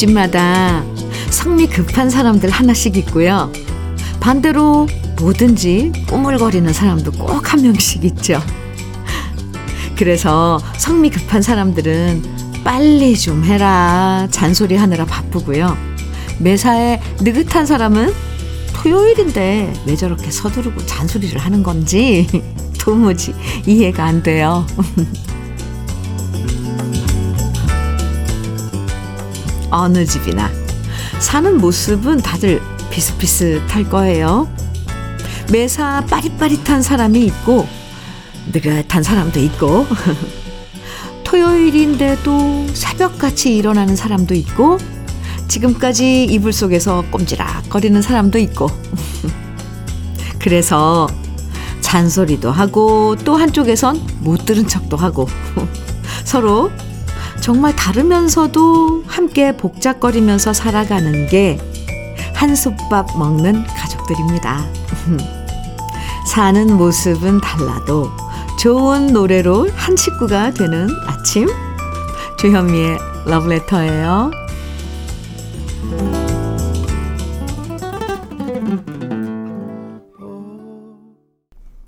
집집마다 성미 급한 사람들 하나씩 있고요. 반대로 뭐든지 꾸물거리는 사람도 꼭 한 명씩 있죠. 그래서 성미 급한 사람들은 빨리 좀 해라 잔소리 하느라 바쁘고요. 매사에 느긋한 사람은 토요일인데 왜 저렇게 서두르고 잔소리를 하는 건지 도무지 이해가 안 돼요. 어느 집이나 사는 모습은 다들 비슷비슷할 거예요. 매사 빠릿빠릿한 사람이 있고 느긋한 사람도 있고 토요일인데도 새벽같이 일어나는 사람도 있고 지금까지 이불 속에서 꼼지락거리는 사람도 있고 그래서 잔소리도 하고 또 한쪽에선 못 들은 척도 하고 서로 정말 다르면서도 함께 복잡거리면서 살아가는 게 한솥밥 먹는 가족들입니다. 사는 모습은 달라도 좋은 노래로 한 식구가 되는 아침 주현미의 러브레터예요.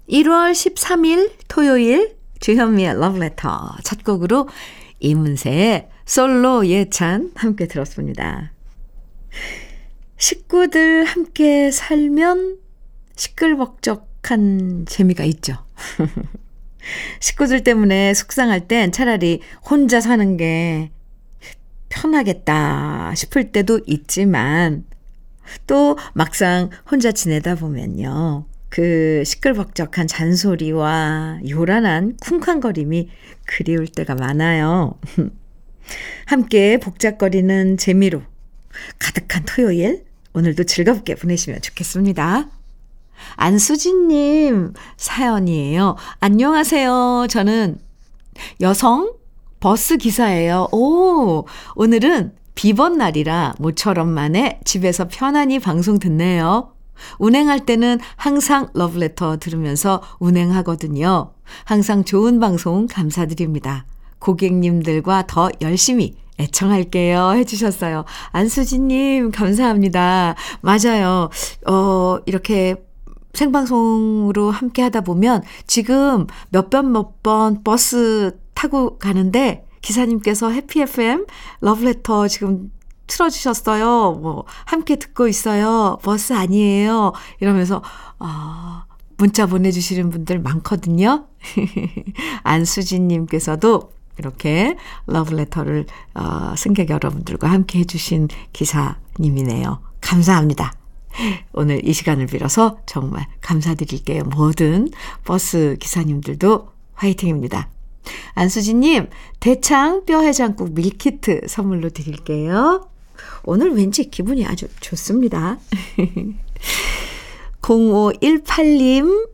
1월 13일 토요일 주현미의 러브레터 첫 곡으로 이문세의 솔로 예찬 함께 들었습니다. 식구들 함께 살면 시끌벅적한 재미가 있죠. 식구들 때문에 속상할 땐 차라리 혼자 사는 게 편하겠다 싶을 때도 있지만 또 막상 혼자 지내다 보면요. 그 시끌벅적한 잔소리와 요란한 쿵쾅거림이 그리울 때가 많아요. 함께 복잡거리는 재미로 가득한 토요일 오늘도 즐겁게 보내시면 좋겠습니다. 안수진님 사연이에요. 안녕하세요. 저는 여성 버스 기사예요. 오, 오늘은 비번 날이라 모처럼 만에 집에서 편안히 방송 듣네요. 운행할 때는 항상 러브레터 들으면서 운행하거든요. 항상 좋은 방송 감사드립니다. 고객님들과 더 열심히 애청할게요. 해주셨어요. 안수진님, 감사합니다. 맞아요. 어, 이렇게 생방송으로 함께 하다 보면 지금 몇 번 몇 번 버스 타고 가는데 기사님께서 해피 FM 러브레터 지금 틀어주셨어요. 뭐, 함께 듣고 있어요. 버스 아니에요. 이러면서, 아, 문자 보내주시는 분들 많거든요. 안수진님께서도 이렇게 러브레터를, 어, 승객 여러분들과 함께 해주신 기사님이네요. 감사합니다. 오늘 이 시간을 빌어서 정말 감사드릴게요. 모든 버스 기사님들도 화이팅입니다. 안수진님, 대창 뼈해장국 밀키트 선물로 드릴게요. 오늘 왠지 기분이 아주 좋습니다. 0518님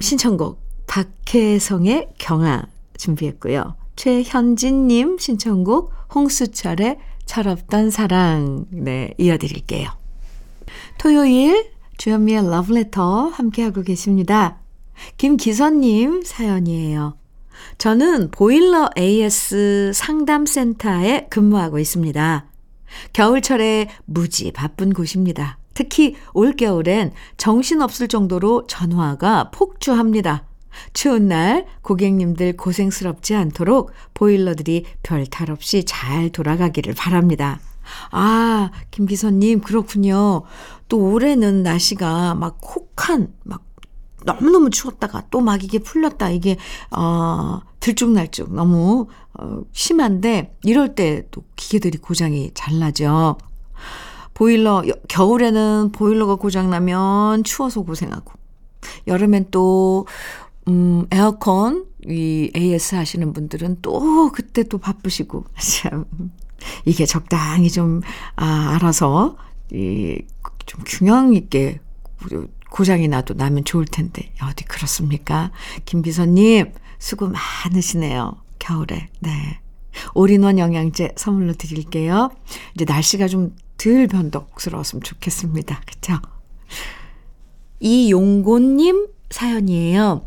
신청곡 박혜성의 경아 준비했고요. 최현진님 신청곡 홍수철의 철없던 사랑 네 이어드릴게요. 토요일 주현미의 러브레터 함께하고 계십니다. 김기선님 사연이에요. 저는 보일러 AS 상담센터에 근무하고 있습니다. 겨울철에 무지 바쁜 곳입니다. 특히 올겨울엔 정신없을 정도로 전화가 폭주합니다. 추운 날 고객님들 고생스럽지 않도록 보일러들이 별 탈 없이 잘 돌아가기를 바랍니다. 아, 김기선님, 그렇군요. 또 올해는 날씨가 막 혹한, 막 너무너무 추웠다가 또 막 이게 풀렸다. 이게, 어, 들쭉날쭉 너무 어, 심한데 이럴 때 또 기계들이 고장이 잘 나죠. 보일러, 겨울에는 보일러가 고장 나면 추워서 고생하고, 여름엔 또, 음, 에어컨, 이 AS 하시는 분들은 또 그때 또 바쁘시고, 참, 이게 적당히 좀, 아, 알아서, 이, 좀 균형 있게 고장이 나도 나면 좋을 텐데, 어디 그렇습니까? 김비서님, 수고 많으시네요. 겨울에. 네. 올인원 영양제 선물로 드릴게요. 이제 날씨가 좀 덜 변덕스러웠으면 좋겠습니다. 그쵸? 이용곤님 사연이에요.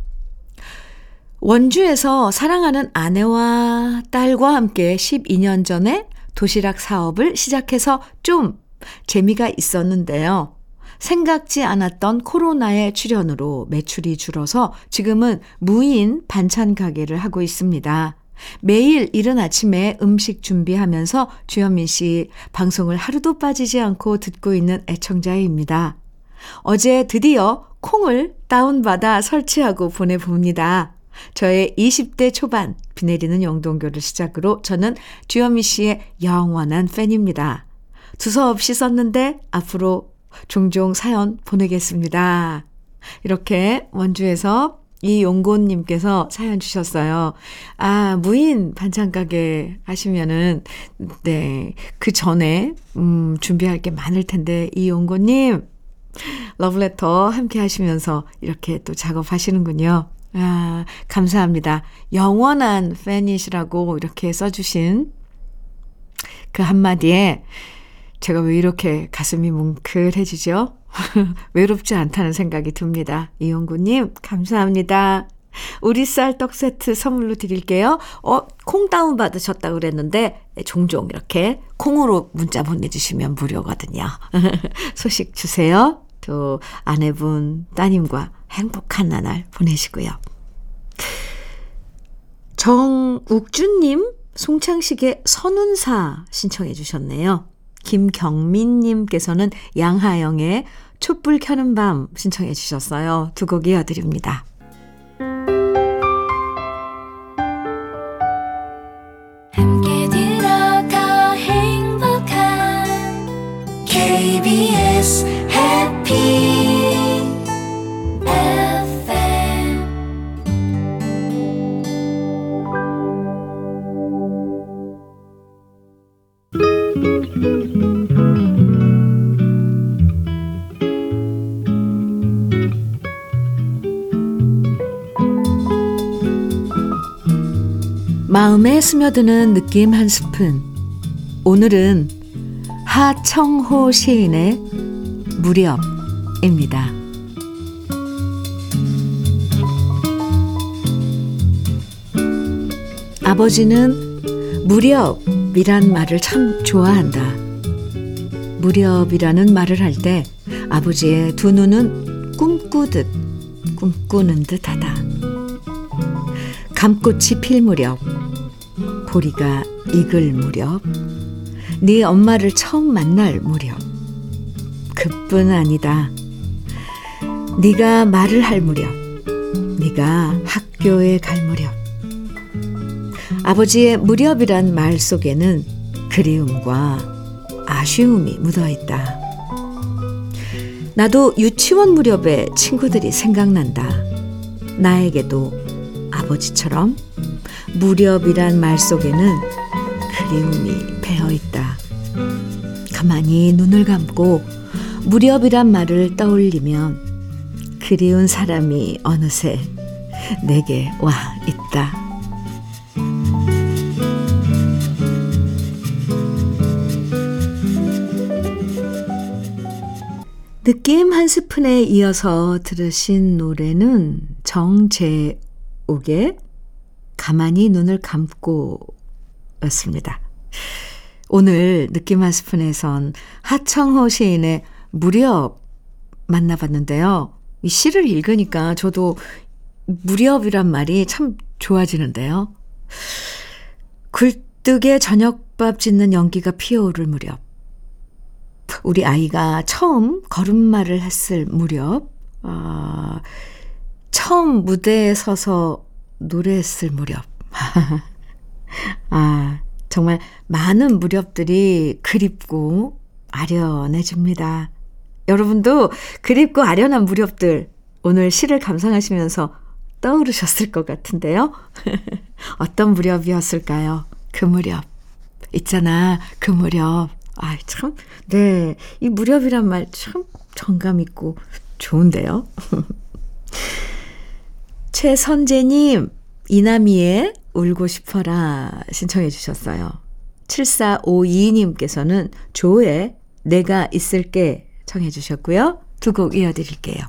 원주에서 사랑하는 아내와 딸과 함께 12년 전에 도시락 사업을 시작해서 좀 재미가 있었는데요. 생각지 않았던 코로나의 출현으로 매출이 줄어서 지금은 무인 반찬 가게를 하고 있습니다. 매일 이른 아침에 음식 준비하면서 주현민 씨 방송을 하루도 빠지지 않고 듣고 있는 애청자입니다. 어제 드디어 콩을 다운받아 설치하고 보내봅니다. 저의 20대 초반 비 내리는 영동교를 시작으로 저는 주현미 씨의 영원한 팬입니다. 두서없이 썼는데 앞으로 종종 사연 보내겠습니다. 이렇게 원주에서 이용곤님께서 사연 주셨어요. 아, 무인 반찬가게 하시면은, 네, 그 전에, 음, 준비할 게 많을 텐데, 이용곤님, 러브레터 함께 하시면서 이렇게 또 작업하시는군요. 아, 감사합니다. 영원한 팬이시라고 이렇게 써주신 그 한마디에 제가 왜 이렇게 가슴이 뭉클해지죠? 외롭지 않다는 생각이 듭니다. 이용구님, 감사합니다. 우리 쌀떡 세트 선물로 드릴게요. 어, 콩 다운 받으셨다고 그랬는데, 종종 이렇게 콩으로 문자 보내주시면 무료거든요. 소식 주세요. 또 아내분, 따님과 행복한 나날 보내시고요. 정욱준님, 송창식의 선운사 신청해 주셨네요. 김경민님께서는 양하영의 촛불 켜는 밤 신청해 주셨어요. 두 곡 이어드립니다. 스며드는 느낌 한 스푼. 오늘은 하청호 시인의 무렵입니다. 아버지는 무렵이란 말을 참 좋아한다. 무렵이라는 말을 할 때 아버지의 두 눈은 꿈꾸듯 꿈꾸는 듯 하다. 감꽃이 필 무렵, 보리가 익을 무렵, 네 엄마를 처음 만날 무렵. 그뿐 아니다. 네가 말을 할 무렵, 네가 학교에 갈 무렵. 아버지의 무렵이란 말 속에는 그리움과 아쉬움이 묻어 있다. 나도 유치원 무렵에 친구들이 생각난다. 나에게도 아버지처럼 무렵이란 말 속에는 그리움이 배어 있다. 가만히 눈을 감고 무렵이란 말을 떠올리면 그리운 사람이 어느새 내게 와 있다. 느낌 한 스푼에 이어서 들으신 노래는 정재욱의 가만히 눈을 감고 였습니다. 오늘 느낌 한 스푼에선 하청호 시인의 무렵 만나봤는데요. 이 시를 읽으니까 저도 무렵이란 말이 참 좋아지는데요. 굴뚝에 저녁밥 짓는 연기가 피어오를 무렵. 우리 아이가 처음 걸음마를 했을 무렵, 아, 처음 무대에 서서 노래했을 무렵. 아, 정말 많은 무렵들이 그립고 아련해집니다. 여러분도 그립고 아련한 무렵들 오늘 시를 감상하시면서 떠오르셨을 것 같은데요. 어떤 무렵이었을까요? 그 무렵. 있잖아, 그 무렵. 아, 참, 네. 이 무렵이란 말 참 정감 있고 좋은데요. 최선재님, 이남이의 울고 싶어라 신청해 주셨어요. 7452님께서는 조의 내가 있을게 청해 주셨고요. 두 곡 이어드릴게요.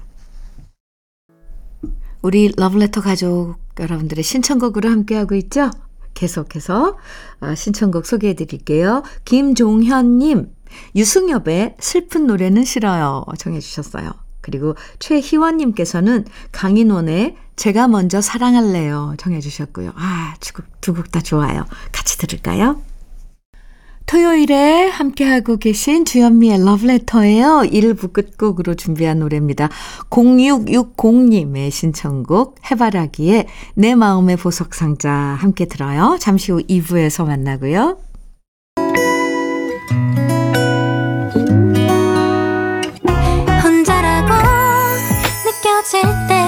우리 러브레터 가족 여러분들의 신청곡으로 함께하고 있죠? 계속해서 아, 신청곡 소개해 드릴게요. 김종현님, 유승엽의 슬픈 노래는 싫어요. 정해 주셨어요. 그리고 최희원님께서는 강인원의 제가 먼저 사랑할래요. 정해 주셨고요. 아, 두 곡 다 좋아요. 같이 들을까요? 토요일에 함께하고 계신 주현미의 러브레터예요. 1부 끝곡으로 준비한 노래입니다. 0660님의 신청곡 해바라기에 내 마음의 보석상자 함께 들어요. 잠시 후 2부에서 만나고요. 혼자라고 느껴질 때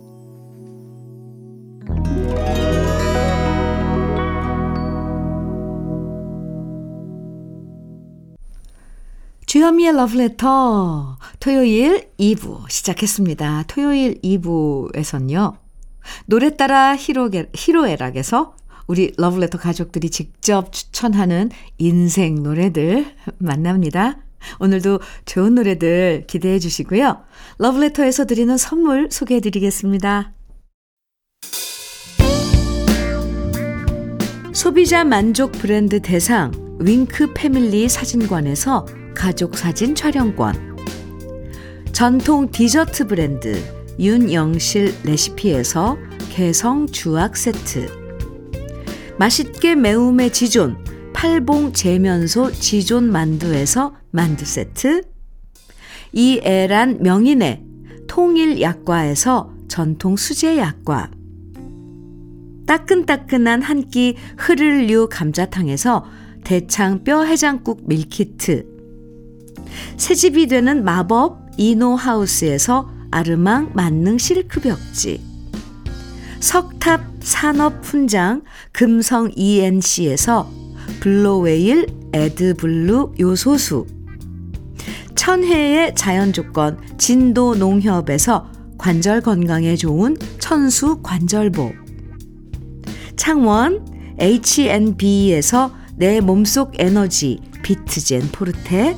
주현미의 러브레터 토요일 2부 시작했습니다. 토요일 2부에선요. 노래 따라 히로게, 히로에락에서 우리 러브레터 가족들이 직접 추천하는 인생 노래들 만납니다. 오늘도 좋은 노래들 기대해 주시고요. 러브레터에서 드리는 선물 소개해 드리겠습니다. 소비자 만족 브랜드 대상 윙크 패밀리 사진관에서 가족 사진 촬영권. 전통 디저트 브랜드 윤영실 레시피에서 개성 주악 세트. 맛있게 매움의 지존 팔봉 재면소 지존 만두에서 만두 세트. 이애란 명인의 통일 약과에서 전통 수제 약과. 따끈따끈한 한 끼 흐를류 감자탕에서 대창 뼈 해장국 밀키트 새집이 되는 마법 이노하우스에서 아르망 만능 실크 벽지. 석탑 산업 훈장 금성 ENC에서 블로웨일 에드블루 요소수. 천혜의 자연 조건 진도 농협에서 관절 건강에 좋은 천수 관절보. 창원 H&B에서 내 몸속 에너지 비트젠 포르테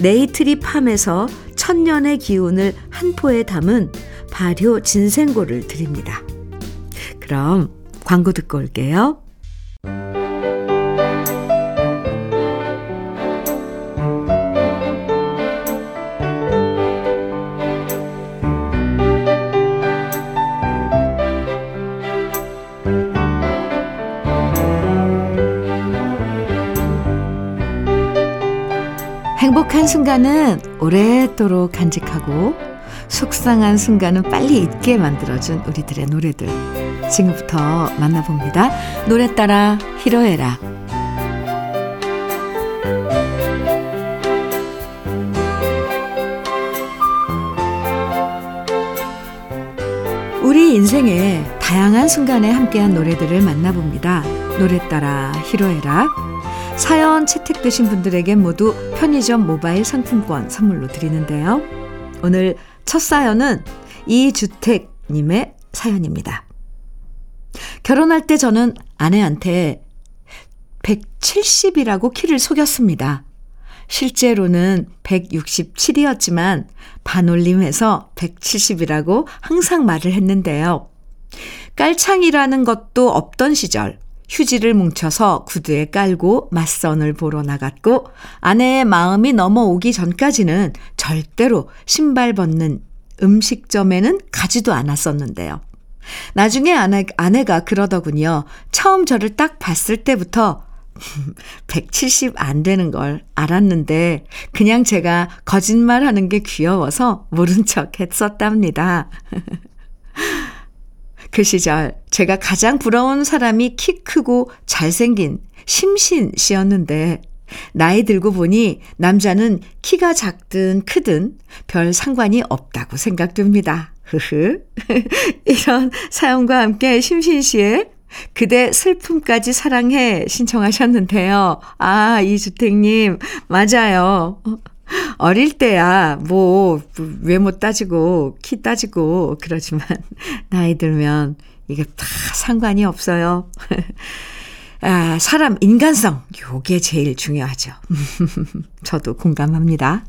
네이트리 팜에서 천년의 기운을 한 포에 담은 발효 진생고를 드립니다. 그럼 광고 듣고 올게요. 행복한 순간은 오래도록 간직하고 속상한 순간은 빨리 잊게 만들어준 우리들의 노래들. 지금부터 만나봅니다. 노래 따라 히로에라. 우리 인생의 다양한 순간에 함께한 노래들을 만나봅니다. 노래 따라 히로에락. 사연 채택되신 분들에게 모두 편의점 모바일 상품권 선물로 드리는데요. 오늘 첫 사연은 이주택님의 사연입니다. 결혼할 때 저는 아내한테 170이라고 키를 속였습니다. 실제로는 167이었지만 반올림해서 170이라고 항상 말을 했는데요. 깔창이라는 것도 없던 시절 휴지를 뭉쳐서 구두에 깔고 맞선을 보러 나갔고 아내의 마음이 넘어오기 전까지는 절대로 신발 벗는 음식점에는 가지도 않았었는데요. 나중에 아내, 아내가 그러더군요. 처음 저를 딱 봤을 때부터 170 안 되는 걸 알았는데 그냥 제가 거짓말 하는 게 귀여워서 모른 척 했었답니다. 그 시절 제가 가장 부러운 사람이 키 크고 잘생긴 심신 씨였는데 나이 들고 보니 남자는 키가 작든 크든 별 상관이 없다고 생각됩니다. 흐흐. 이런 사연과 함께 심신 씨의 그대 슬픔까지 사랑해 신청하셨는데요. 아, 이주택님, 맞아요. 어릴 때야, 뭐, 외모 따지고, 키 따지고, 그러지만, 나이 들면, 이게 다 상관이 없어요. 아, 사람 인간성, 요게 제일 중요하죠. 저도 공감합니다.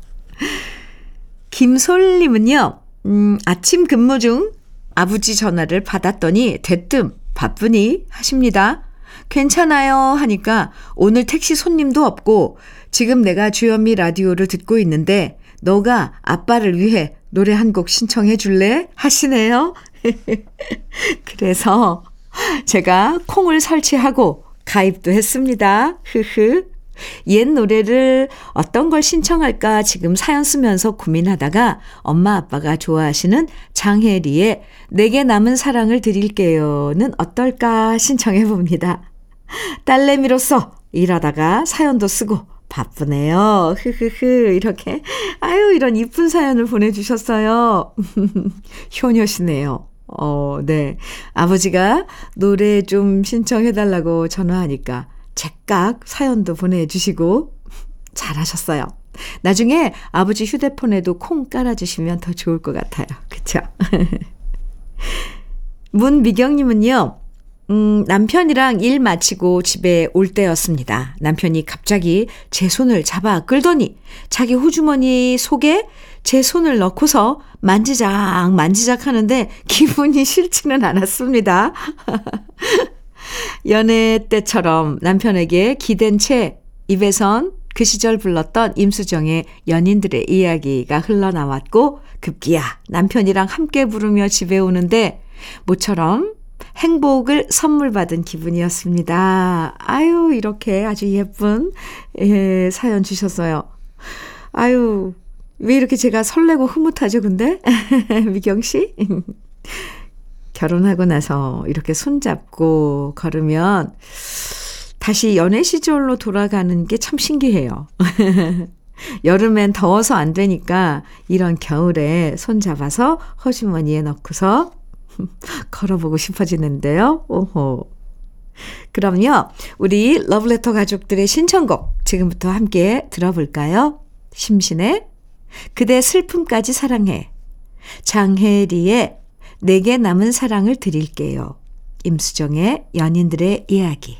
김솔 님은요, 음, 아침 근무 중 아버지 전화를 받았더니 대뜸 바쁘니? 하십니다. 괜찮아요 하니까 오늘 택시 손님도 없고 지금 내가 주현미 라디오를 듣고 있는데 너가 아빠를 위해 노래 한 곡 신청해 줄래? 하시네요. 그래서 제가 콩을 설치하고 가입도 했습니다. 흐흐. 옛 노래를 어떤 걸 신청할까 지금 사연 쓰면서 고민하다가 엄마 아빠가 좋아하시는 장혜리의 내게 남은 사랑을 드릴게요는 어떨까 신청해 봅니다. 딸내미로서 일하다가 사연도 쓰고 바쁘네요. 흐흐흐 이렇게 아유 이런 이쁜 사연을 보내주셨어요. 효녀시네요. 어, 네. 아버지가 노래 좀 신청해달라고 전화하니까 제깍 사연도 보내주시고 잘하셨어요. 나중에 아버지 휴대폰에도 콩 깔아주시면 더 좋을 것 같아요. 그쵸? 문미경님은요, 음, 남편이랑 일 마치고 집에 올 때였습니다. 남편이 갑자기 제 손을 잡아 끌더니 자기 호주머니 속에 제 손을 넣고서 만지작 만지작 하는데 기분이 싫지는 않았습니다. 연애 때처럼 남편에게 기댄 채 입에선 그 시절 불렀던 임수정의 연인들의 이야기가 흘러나왔고 급기야 남편이랑 함께 부르며 집에 오는데 모처럼 행복을 선물 받은 기분이었습니다. 아유, 이렇게 아주 예쁜 예, 사연 주셨어요. 아유, 왜 이렇게 제가 설레고 흐뭇하죠, 근데? 미경 씨? 결혼하고 나서 이렇게 손잡고 걸으면 다시 연애 시절로 돌아가는 게 참 신기해요. 여름엔 더워서 안 되니까 이런 겨울에 손잡아서 허주머니에 넣고서 걸어보고 싶어지는데요. 오호. 그럼요, 우리 러브레터 가족들의 신청곡 지금부터 함께 들어볼까요? 심신의 그대 슬픔까지 사랑해. 장혜리의 내게 남은 사랑을 드릴게요. 임수정의 연인들의 이야기.